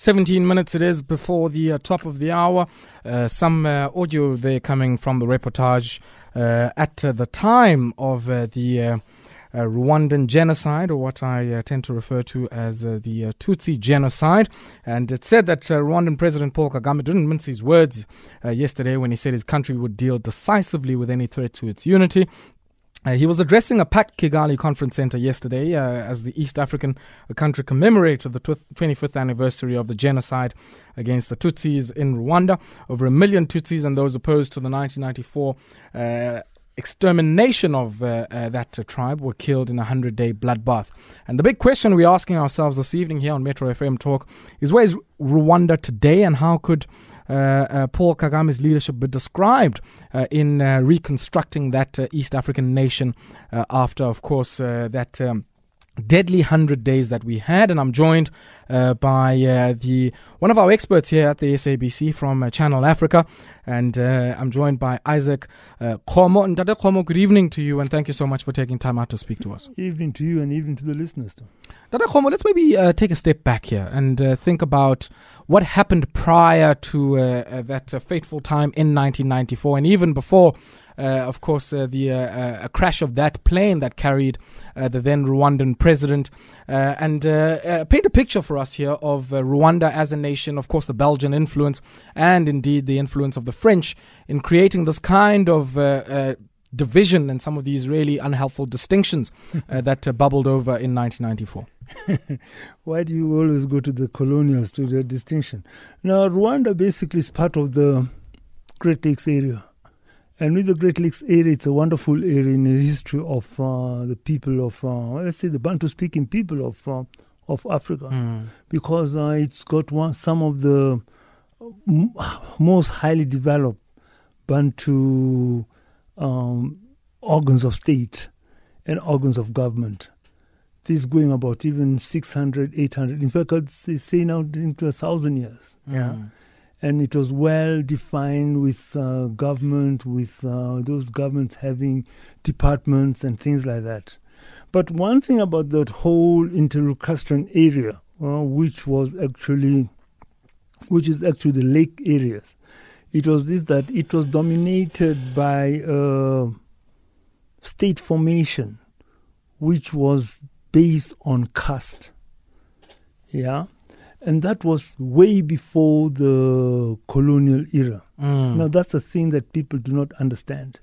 17 minutes it is before the uh, top of the hour. Uh, some uh, audio there coming from the reportage uh, at uh, the time of uh, the Rwandan genocide, or what I tend to refer to as the Tutsi genocide. And it said that Rwandan President Paul Kagame didn't mince his words yesterday when he said his country would deal decisively with any threat to its unity. Uh, he was addressing a packed Kigali conference center yesterday uh, as the East African country commemorated the 25th anniversary of the genocide against the Tutsis in Rwanda. Over a million Tutsis and those opposed to the 1994 uh, extermination of uh, uh, that uh, tribe were killed in a 100 day bloodbath. And the big question we're asking ourselves this evening here on Metro FM Talk is where is Rwanda today and how could uh, uh, Paul Kagame's leadership be described uh, in reconstructing that East African nation after, of course, that. Um, deadly 100 days that we had. And i'm joined uh, by uh, the one of our experts here at the sabc from uh, channel africa. And uh, i'm joined by isaac uh, Kgomo. and Dada Kgomo, good evening to you. And thank you so much for taking time out to speak to us. Evening to you and evening to the listeners Dada Kgomo, let's maybe uh, take a step back here and uh, think about what happened prior to that fateful time in 1994 and even before Uh, of course, uh, the uh, uh crash of that plane that carried uh, the then Rwandan president, and paint a picture for us here of Rwanda as a nation. Of course, the Belgian influence, and indeed the influence of the French in creating this kind of division and some of these really unhelpful distinctions uh, that uh, bubbled over in 1994. Why do you always go to the colonials to the distinction? Now, Rwanda basically is part of the Great Lakes area. And with the Great Lakes area, it's a wonderful area in the history of uh, the people of, uh, let's say, the Bantu-speaking people of uh, of Africa, mm. because uh, it's got one some of the m- most highly developed Bantu um, organs of state and organs of government. This going about even 600, 800, in fact, they say now into a thousand years. Mm. And it was well defined with uh, government, with uh, those governments having departments and things like that. But one thing about that whole interlacustrine area, uh, which was actually, which is actually the lake areas, it was this that it was dominated by uh, state formation, which was based on caste. Yeah, and that was way before the colonial era. Mm. Now, that's a thing that people do not understand.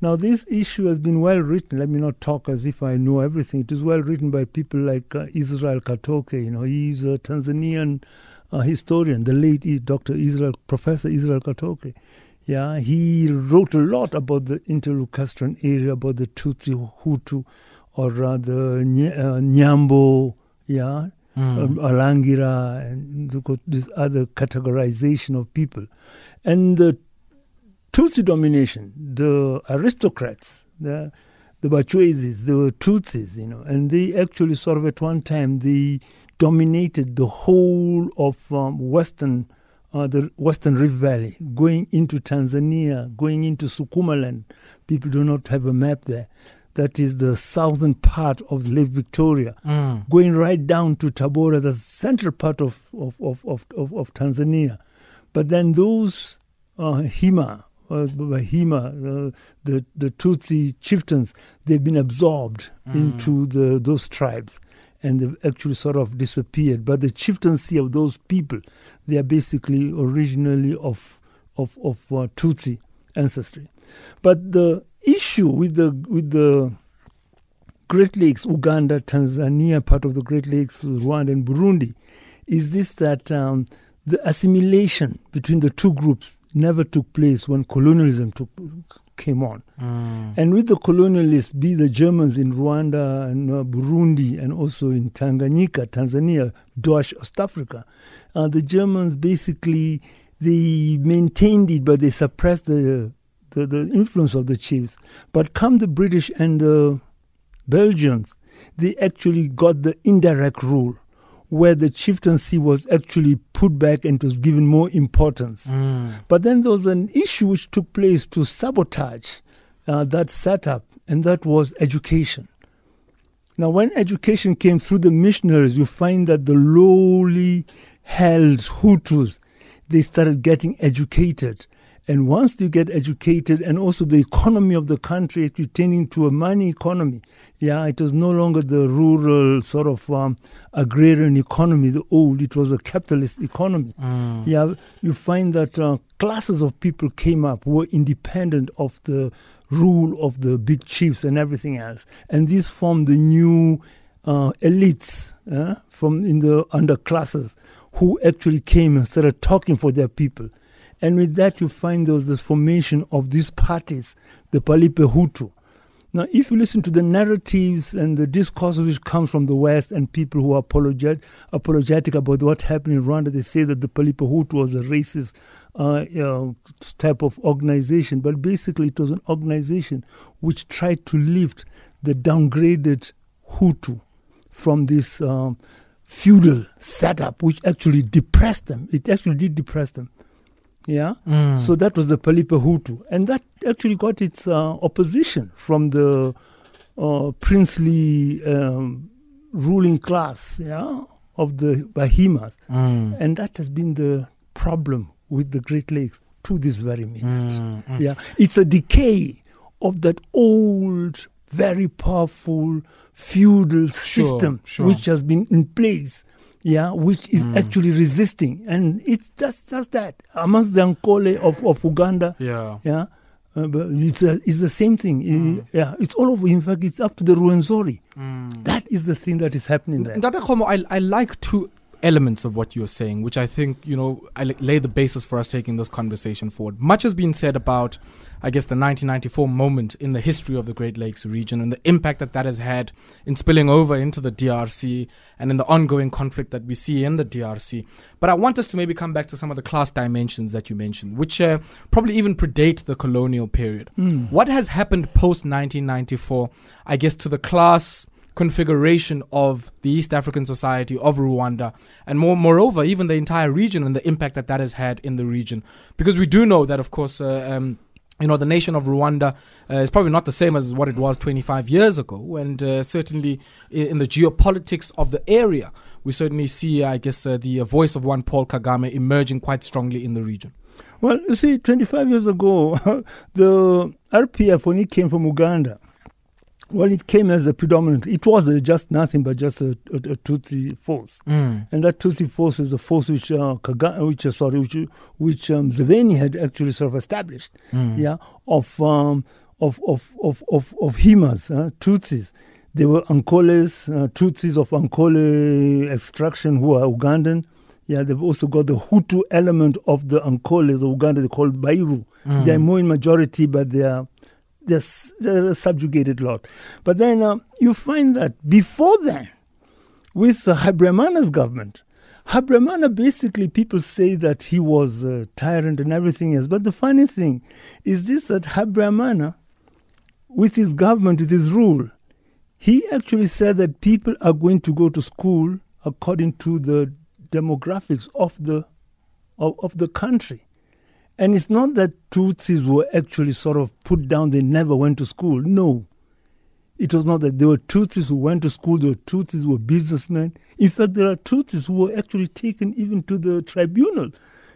Now, this issue has been well written. Let me not talk as if I know everything. It is well written by people like uh, Israel Katoke. You know, he's a Tanzanian uh, historian, the late Dr. Israel, Professor Israel Katoke. Yeah, he wrote a lot about the interlacustrine area, about the Tutsi, Hutu, or rather uh, Nyambo, yeah, mm. um, Alangira, and this other categorization of people. And the Tutsi domination, the aristocrats, the the Bachwezes, the Tutsis, you know, and they actually sort of at one time they dominated the whole of um, Western, uh, the Western Rift Valley, going into Tanzania, going into Sukumaland. People do not have a map there that is the southern part of Lake Victoria, mm. going right down to Tabora, the central part of, of, of, of, of Tanzania. But then those uh, Hima, uh, Hima, uh, the, the Tutsi chieftains, they've been absorbed mm. into the, those tribes and they've actually sort of disappeared. But the chieftaincy of those people, they are basically originally of, of, of uh, Tutsi ancestry. But the issue with the with the Great Lakes, Uganda, Tanzania, part of the Great Lakes, Rwanda, and Burundi, is this that um, the assimilation between the two groups never took place when colonialism took, came on. Mm. And with the colonialists, be the Germans in Rwanda and uh, Burundi, and also in Tanganyika, Tanzania, Dutch, East Africa, uh, the Germans basically they maintained it, but they suppressed the the, the influence of the chiefs. But come the British and the Belgians, they actually got the indirect rule where the chieftaincy was actually put back and was given more importance. Mm. But then there was an issue which took place to sabotage uh, that setup, and that was education. Now, when education came through the missionaries, you find that the lowly held Hutus, they started getting educated. And once you get educated, and also the economy of the country actually turning to a money economy, yeah, it was no longer the rural sort of um, agrarian economy, the old, it was a capitalist economy. Mm. Yeah, you find that uh, classes of people came up who were independent of the rule of the big chiefs and everything else. And this formed the new uh, elites uh, from in the underclasses who actually came and started talking for their people. And with that, you find there was the formation of these parties, the Palipe Hutu. Now, if you listen to the narratives and the discourses which comes from the West and people who are apologet, apologetic about what happened in Rwanda, they say that the Palipe Hutu was a racist uh, you know, type of organization. But basically, it was an organization which tried to lift the downgraded Hutu from this um, feudal setup, which actually depressed them. It actually did depress them. Yeah. Mm. So that was the Palipe Hutu. And that actually got its uh, opposition from the uh, princely um, ruling class yeah, of the Bahimas. Mm. And that has been the problem with the Great Lakes to this very minute. Mm, mm. Yeah. It's a decay of that old, very powerful feudal Sure, system sure. which has been in place. Yeah, which is Mm. actually resisting, and it's just just that amongst the Ankole of, of Uganda, Yeah. yeah, uh, but it's a, it's the same thing. Mm. Uh, yeah, it's all over. In fact, it's up to the Ruwenzori. Mm. That is the thing that is happening there. Ndata Kgomo, I, I like two elements of what you're saying, which I think, you know, I lay the basis for us taking this conversation forward. Much has been said about, I guess, the 1994 moment in the history of the Great Lakes region and the impact that that has had in spilling over into the DRC and in the ongoing conflict that we see in the DRC. But I want us to maybe come back to some of the class dimensions that you mentioned, which uh, probably even predate the colonial period. Mm. What has happened post 1994, I guess, to the class configuration of the East African Society of Rwanda, and more, moreover, even the entire region and the impact that that has had in the region? Because we do know that, of course, uh, um, you know, the nation of Rwanda uh, is probably not the same as what it was 25 years ago. And uh, certainly in the geopolitics of the area, we certainly see, I guess, uh, the uh, voice of one Paul Kagame emerging quite strongly in the region. Well, you see, 25 years ago, the RPF, it came from Uganda, well, it came as a predominant, it was a, just nothing but just a, a, a Tutsi force. Mm. And that Tutsi force is a force which, uh, Kaga, which uh, sorry, which, which um, had actually sort of established, Mm. yeah, of, um, of, of, of, of, of Himas, uh, Tutsis. They were Ankoles, uh, Tutsis of Ankole extraction who are Ugandan. Yeah, they've also got the Hutu element of the Ankoles of Uganda, They called Bairu. Mm. They're more in majority, but they are they're, they're a subjugated lot. But then uh, you find that before then, with uh, government, Habyarimana basically people say that he was a tyrant and everything else. But the funny thing is this that Habyarimana, with his government, with his rule, he actually said that people are going to go to school according to the demographics of the of, of the country. And it's not that Tutsis were actually sort of put down, they never went to school. No. It was not that there were Tutsis who went to school, there were Tutsis who were businessmen. In fact, there are Tutsis who were actually taken even to the tribunal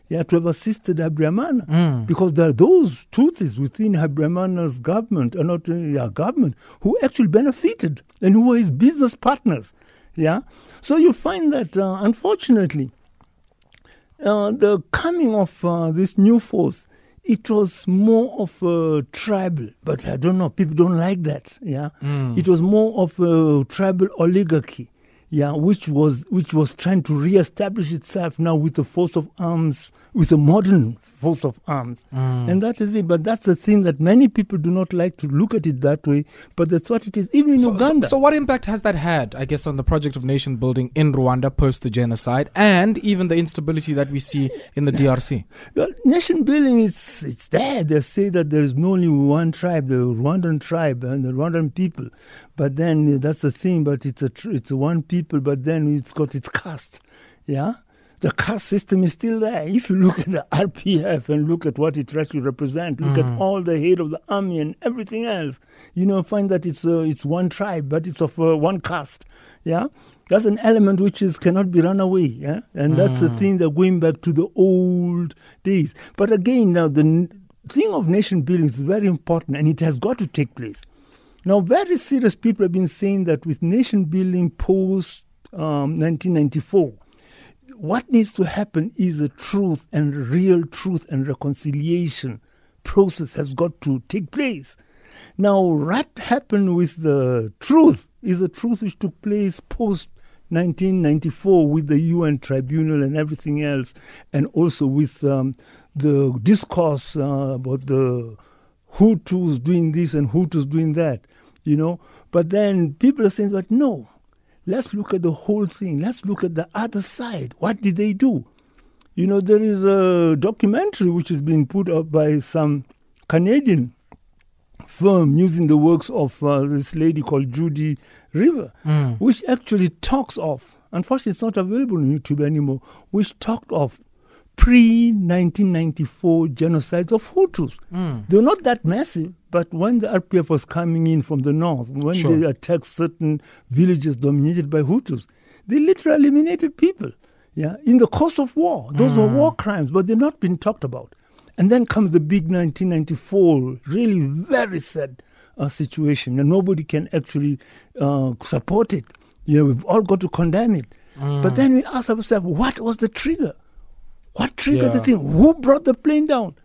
yeah, to have assisted Habyarimana. Mm. Because there are those Tutsis within Habyarimana's government, or not uh, yeah, government, who actually benefited and who were his business partners. Yeah. So you find that, uh, unfortunately, uh, the coming of uh, this new force, it was more of a tribal, but I don't know, people don't like that. Yeah. Mm. It was more of a tribal oligarchy, yeah, which was which was trying to re-establish itself now with the force of arms, with a modern force of arms, Mm. and that is it. But that's the thing that many people do not like to look at it that way. But that's what it is, even in So, so, Uganda. so what impact has that had, I guess, on the project of nation building in Rwanda post the genocide and even the instability that we see in the DRC? Well, nation building is it's there. They say that there is only one tribe, the Rwandan tribe and the Rwandan people. But then uh, that's the thing. But it's a tr- it's a one people. But then it's got its caste. Yeah, the caste system is still there. If you look at the RPF and look at what it actually represents, look Mm. at all the head of the army and everything else, you know, find that it's uh, it's one tribe, but it's of uh, one caste. Yeah. That's an element which is cannot be run away, yeah? and that's the thing that going back to the old days. But again, now the n- thing of nation building is very important, and it has got to take place. Now, very serious people have been saying that with nation building post um, 1994, what needs to happen is a truth and real truth and reconciliation process has got to take place. Now, what happened with the truth is a truth which took place post 1994 with the UN tribunal and everything else, and also with um, the discourse uh, about the Hutus doing this and Hutus doing that, you know. But then people are saying, but no, let's look at the whole thing. Let's look at the other side. What did they do? You know, there is a documentary which has been put up by some Canadian firm using the works of uh, this lady called Judi Rever, Mm. which actually talks of, unfortunately, it's not available on YouTube anymore, which talked of pre 1994 genocides of Hutus. Mm. They're not that massive, but when the RPF was coming in from the north, when Sure. they attacked certain villages dominated by Hutus, they literally eliminated people. Yeah, in the course of war, those were war crimes, but they're not being talked about. And then comes the big 1994, really very sad uh, situation, and nobody can actually uh, support it. You know, we've all got to condemn it. But then we ask ourselves, what was the trigger? What triggered the thing? Who brought the plane down?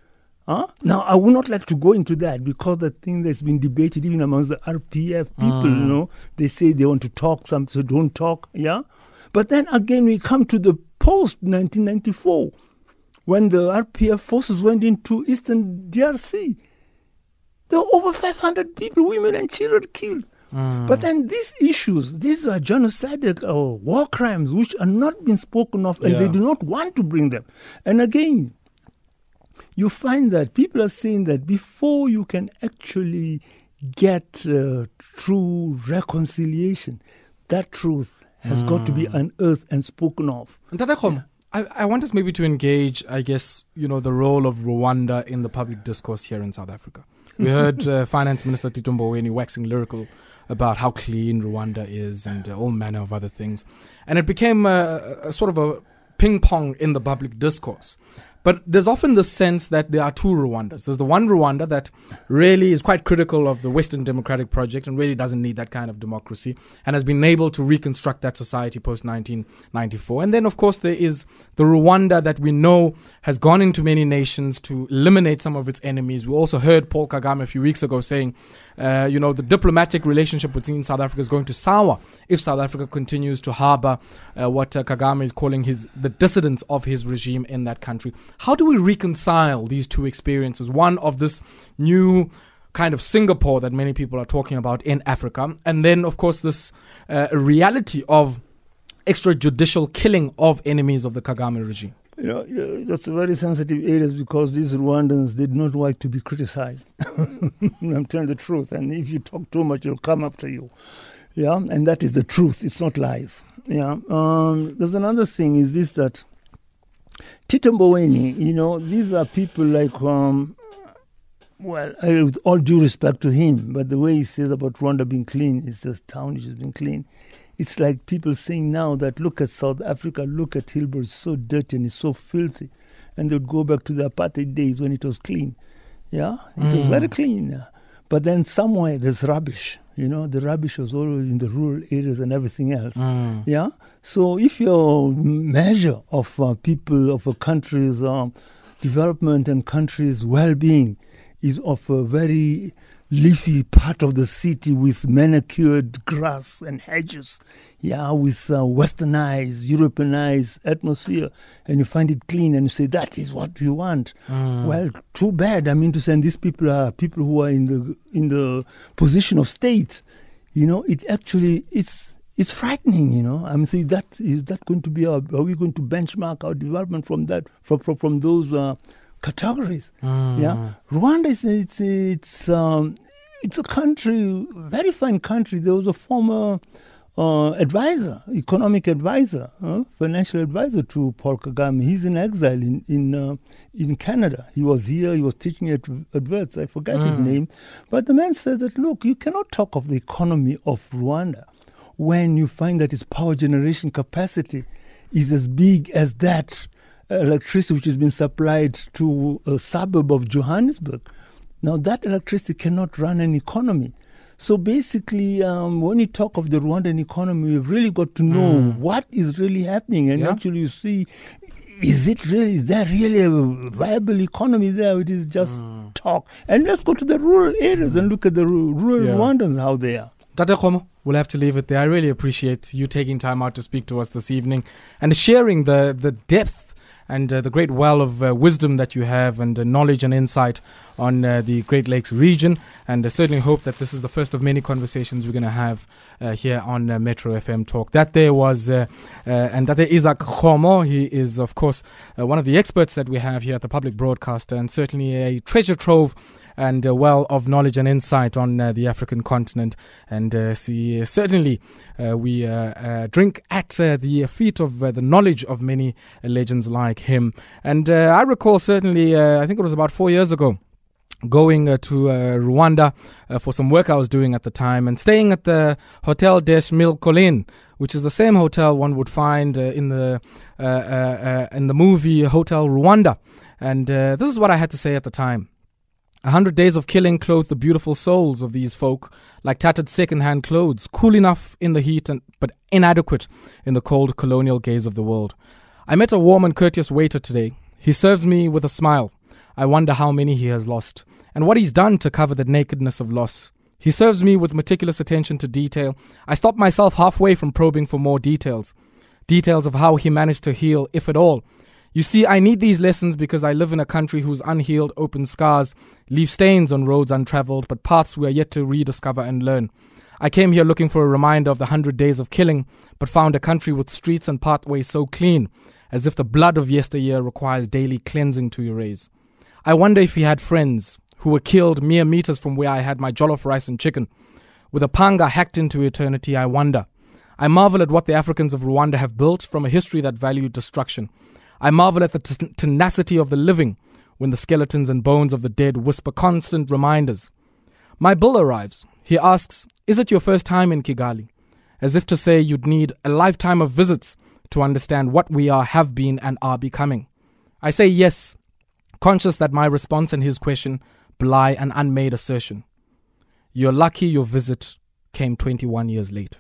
Huh? Now, I would not like to go into that because the thing that's been debated even amongst the RPF people, you mm. know, they say they want to talk, some say don't talk, yeah? But then again, we come to the post 1994 when the RPF forces went into eastern DRC. There were over 500 people, women and children killed. Mm. But then these issues, these are genocidal or uh, war crimes which are not being spoken of and they do not want to bring them. And again, you find that people are saying that before you can actually get uh, true reconciliation, that truth has got to be unearthed and spoken of. I, I want us maybe to engage, I guess, you know, the role of Rwanda in the public discourse here in South Africa. We heard uh, Finance Minister Tito Mboweni waxing lyrical about how clean Rwanda is and uh, all manner of other things. And it became a, a sort of a ping pong in the public discourse. But there's often the sense that there are two Rwandas. There's the one Rwanda that really is quite critical of the Western democratic project and really doesn't need that kind of democracy and has been able to reconstruct that society post 1994. And then, of course, there is the Rwanda that we know has gone into many nations to eliminate some of its enemies. We also heard Paul Kagame a few weeks ago saying, uh, you know, the diplomatic relationship between South Africa is going to sour if South Africa continues to harbor uh, what uh, Kagame is calling his the dissidents of his regime in that country. How do we reconcile these two experiences? One of this new kind of Singapore that many people are talking about in Africa, and then, of course, this uh, reality of extrajudicial killing of enemies of the Kagame regime. You know, that's a very sensitive areas because these Rwandans did not like to be criticized. I'm telling the truth, and if you talk too much, it'll come after you. Yeah, and that is the truth. It's not lies. Yeah. Um, there's another thing is this that Tito Mboweni, you know, these are people like, um, well, I, with all due respect to him, but the way he says about Rwanda being clean, it's just town which has been clean. It's like people saying now that look at South Africa, look at Hillbrow, it's so dirty and it's so filthy. And they would go back to the apartheid days when it was clean. Yeah, it was very clean. But then somewhere there's rubbish. You know, the rubbish was all in the rural areas and everything else. Yeah. So if your measure of uh, people of a country's um, development and country's well-being is of a very leafy part of the city with manicured grass and hedges, yeah, with uh, westernized, Europeanized atmosphere, and you find it clean and you say that is what we want. Well, too bad. I mean to say, these people are people who are in the in the position of state. You know, it actually it's it's frightening. You know, I'm saying that is that going to be our, are we going to benchmark our development from that from from, from those uh, categories? Yeah, Rwanda is it's it's um, it's a country, very fine country. There was a former uh, advisor, economic advisor, uh, financial advisor to Paul Kagame. He's in exile in in uh, in Canada. He was here. He was teaching at adverts. I forget his name, but the man said that look, you cannot talk of the economy of Rwanda when you find that its power generation capacity is as big as that electricity which has been supplied to a suburb of Johannesburg. Now, that electricity cannot run an economy. So basically, um, when you talk of the Rwandan economy, we've really got to know Mm. what is really happening, and Yeah. actually, you see, is it really is there really a viable economy there? It is just Mm. talk. And let's go to the rural areas and look at the rural Yeah. Rwandans how they are. Tate Kgomo, we'll have to leave it there. I really appreciate you taking time out to speak to us this evening and sharing the, the depth and uh, the great well of uh, wisdom that you have and uh, knowledge and insight on uh, the Great Lakes region. And I certainly hope that this is the first of many conversations we're going to have uh, here on uh, Metro FM Talk. That there was, and that there is Isaac Kgomo. He is, of course, one of the experts that we have here at the public broadcaster and certainly a treasure trove and a well of knowledge and insight on uh, the African continent. And uh, see, certainly uh, we drink at the feet of the knowledge of many legends like him. And I recall certainly, I think it was about four years ago. Going uh, to uh, Rwanda uh, for some work I was doing at the time and staying at the Hotel des Mille Collines, which is the same hotel one would find in the in the movie Hotel Rwanda. And this is what I had to say at the time. A hundred days of killing clothed the beautiful souls of these folk like tattered second-hand clothes, cool enough in the heat and but inadequate in the cold colonial gaze of the world. I met a warm and courteous waiter today. He served me with a smile. I wonder how many he has lost, and what he's done to cover the nakedness of loss. He serves me with meticulous attention to detail. I stop myself halfway from probing for more details. Details of how he managed to heal, if at all. You see, I need these lessons because I live in a country whose unhealed open scars leave stains on roads untraveled, but paths we are yet to rediscover and learn. I came here looking for a reminder of the hundred days of killing, but found a country with streets and pathways so clean, as if the blood of yesteryear requires daily cleansing to erase. I wonder if he had friends who were killed mere meters from where I had my jollof rice and chicken. With a panga hacked into eternity, I wonder. I marvel at what the Africans of Rwanda have built from a history that valued destruction. I marvel at the t- tenacity of the living when the skeletons and bones of the dead whisper constant reminders. My bill arrives. He asks, Is it your first time in Kigali? As if to say you'd need a lifetime of visits to understand what we are, have been, and are becoming. I say yes, conscious that my response and his question belie an unmade assertion. You're lucky your visit came 21 years late.